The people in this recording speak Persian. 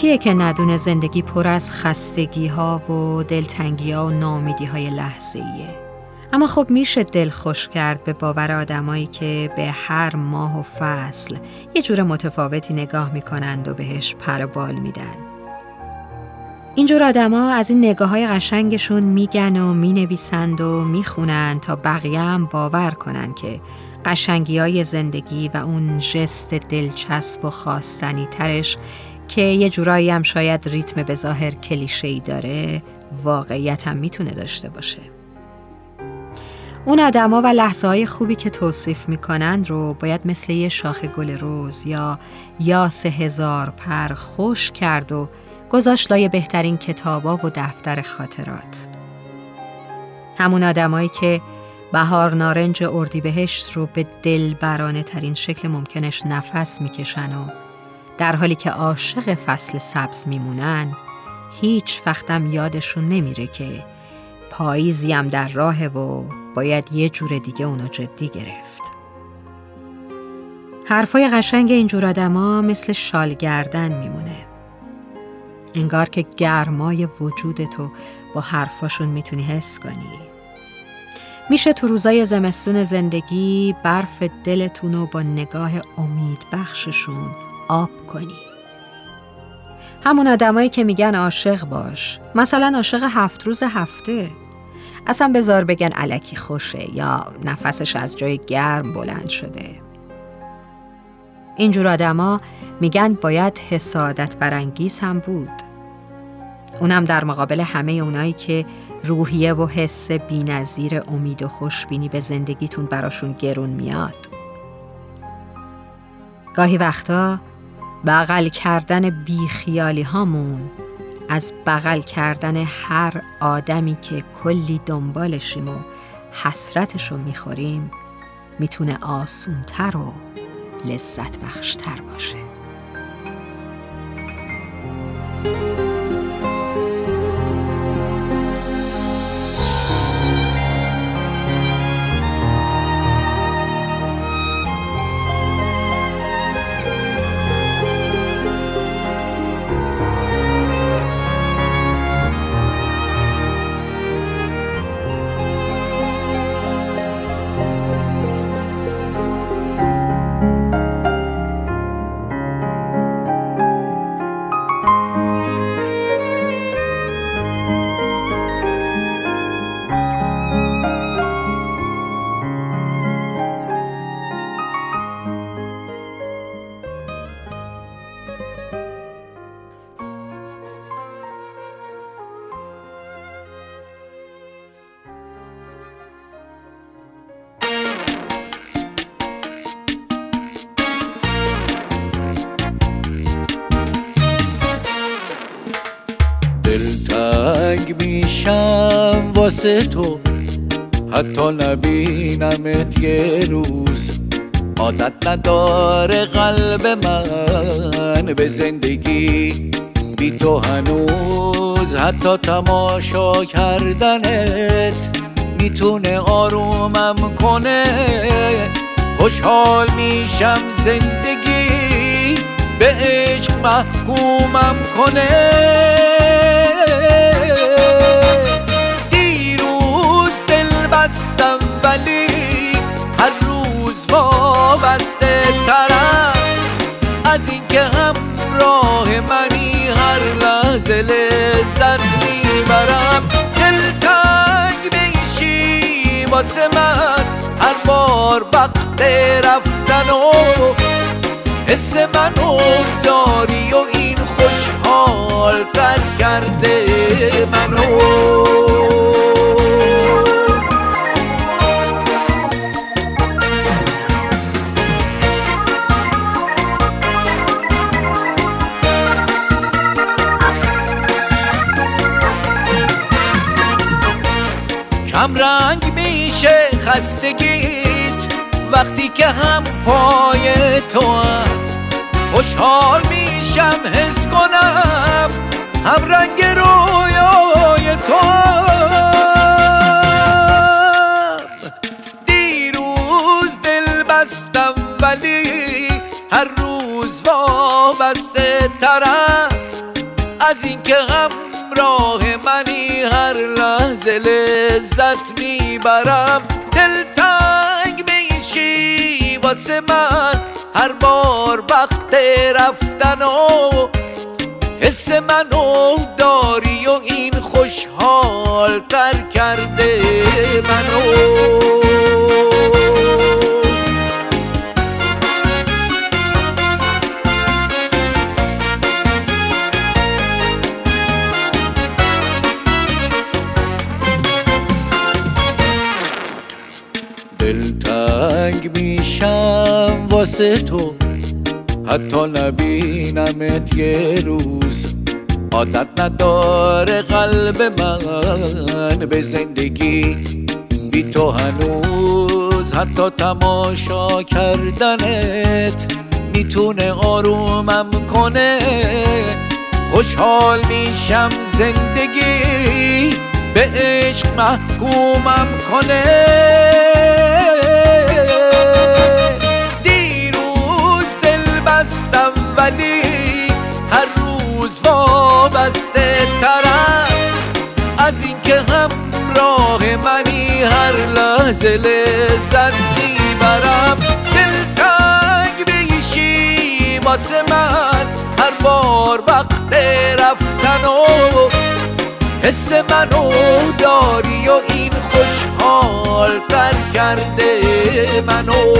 طبیعیه که ندونه زندگی پر از خستگی ها و دلتنگی ها و نامیدی های لحظه ایه. اما خب میشه دل خوش کرد به باور آدمایی که به هر ماه و فصل یه جور متفاوتی نگاه می‌کنند و بهش پر بال میدن. اینجور آدما از این نگاه های قشنگشون میگن و می‌نویسند و می‌خونن تا بقیه هم باور کنن که قشنگی های زندگی و اون جست دلچسب و خواستنی ترش که یه جورایی هم شاید ریتم به ظاهر کلیشه‌ای داره واقعیت هم می‌تونه داشته باشه. اون آدما و لحظه های خوبی که توصیف می‌کنند رو باید مثل یه شاخ گل روز یا یاس هزار پر خوش کرد و گذاشت لای بهترین کتابا و دفتر خاطرات. همون آدمایی که بهار نارنج اردیبهشت رو به دل برانه ترین شکل ممکنش نفس می‌کشن و در حالی که عاشق فصل سبز میمونن هیچ وقتم یادشون نمیره که پاییزی هم در راهه و باید یه جور دیگه اونو جدی گرفت. حرفای قشنگ اینجور آدما مثل شال گردن میمونه. انگار که گرمای وجودتو با حرفاشون می‌تونی حس کنی. میشه تو روزای زمستون زندگی برف دلتون رو با نگاه امید بخششون آب کنی. همون آدمایی که میگن عاشق باش. مثلا عاشق هفت روز هفته. اصلا بزار بگن علکی خوشه یا نفسش از جای گرم بلند شده. اینجور آدما میگن باید حسادت برانگیز هم بود. اونم در مقابل همه اونایی که روحیه و حس بینظیر امید و خوشبینی به زندگیتون براشون گرون میاد. گاهی وقتا بغل کردن بیخیالی هامون از بغل کردن هر آدمی که کلی دنبالشیم و حسرتشو می‌خوریم می‌تونه آسونتر و لذت بخشتر باشه. میشم واسه تو. حتی نبینمت یه روز. عادت نداره قلب من به زندگی. بی تو هنوز حتی تماشا کردنت می‌تونه آرومم کنه. خوشحال میشم زندگی به عشق محکومم کنه. دل بستم ولی هر روز وابسته ترم. از اینکه همراه منی هر لحظه لذت می‌برم. دلتنگ میشی واسه من. هر بار وقت رفتن و حس منو داری و این خوشحال تر کرده منو. کم رنگ میشه خستگیت وقتی که هم پای تو هم خوشحال میشم حس کنم هم رنگ رویای تو هم دیروز دل بستم ولی هر روز وابسته ترم. از اینکه منی لحظه لذت می‌برم. دلتنگ میشی واسه من. هر بار وقت رفتن و حس منو داری و این خوشحال تر کرده منو. میشم واسه تو. حتی نبینمت یه روز. عادت نداره قلب من به زندگی. بی تو هنوز حتی تماشا کردنت می‌تونه آرومم کنه. خوشحال میشم زندگی به عشق محکومم کنه. ولی هر روز وابسته ترم. از اینکه همراه منی هر لحظه لذت می‌برم. دلتنگ بیشی واسه من. هر بار وقت رفتن و حس منو داری و این خوشحال تر کرده منو.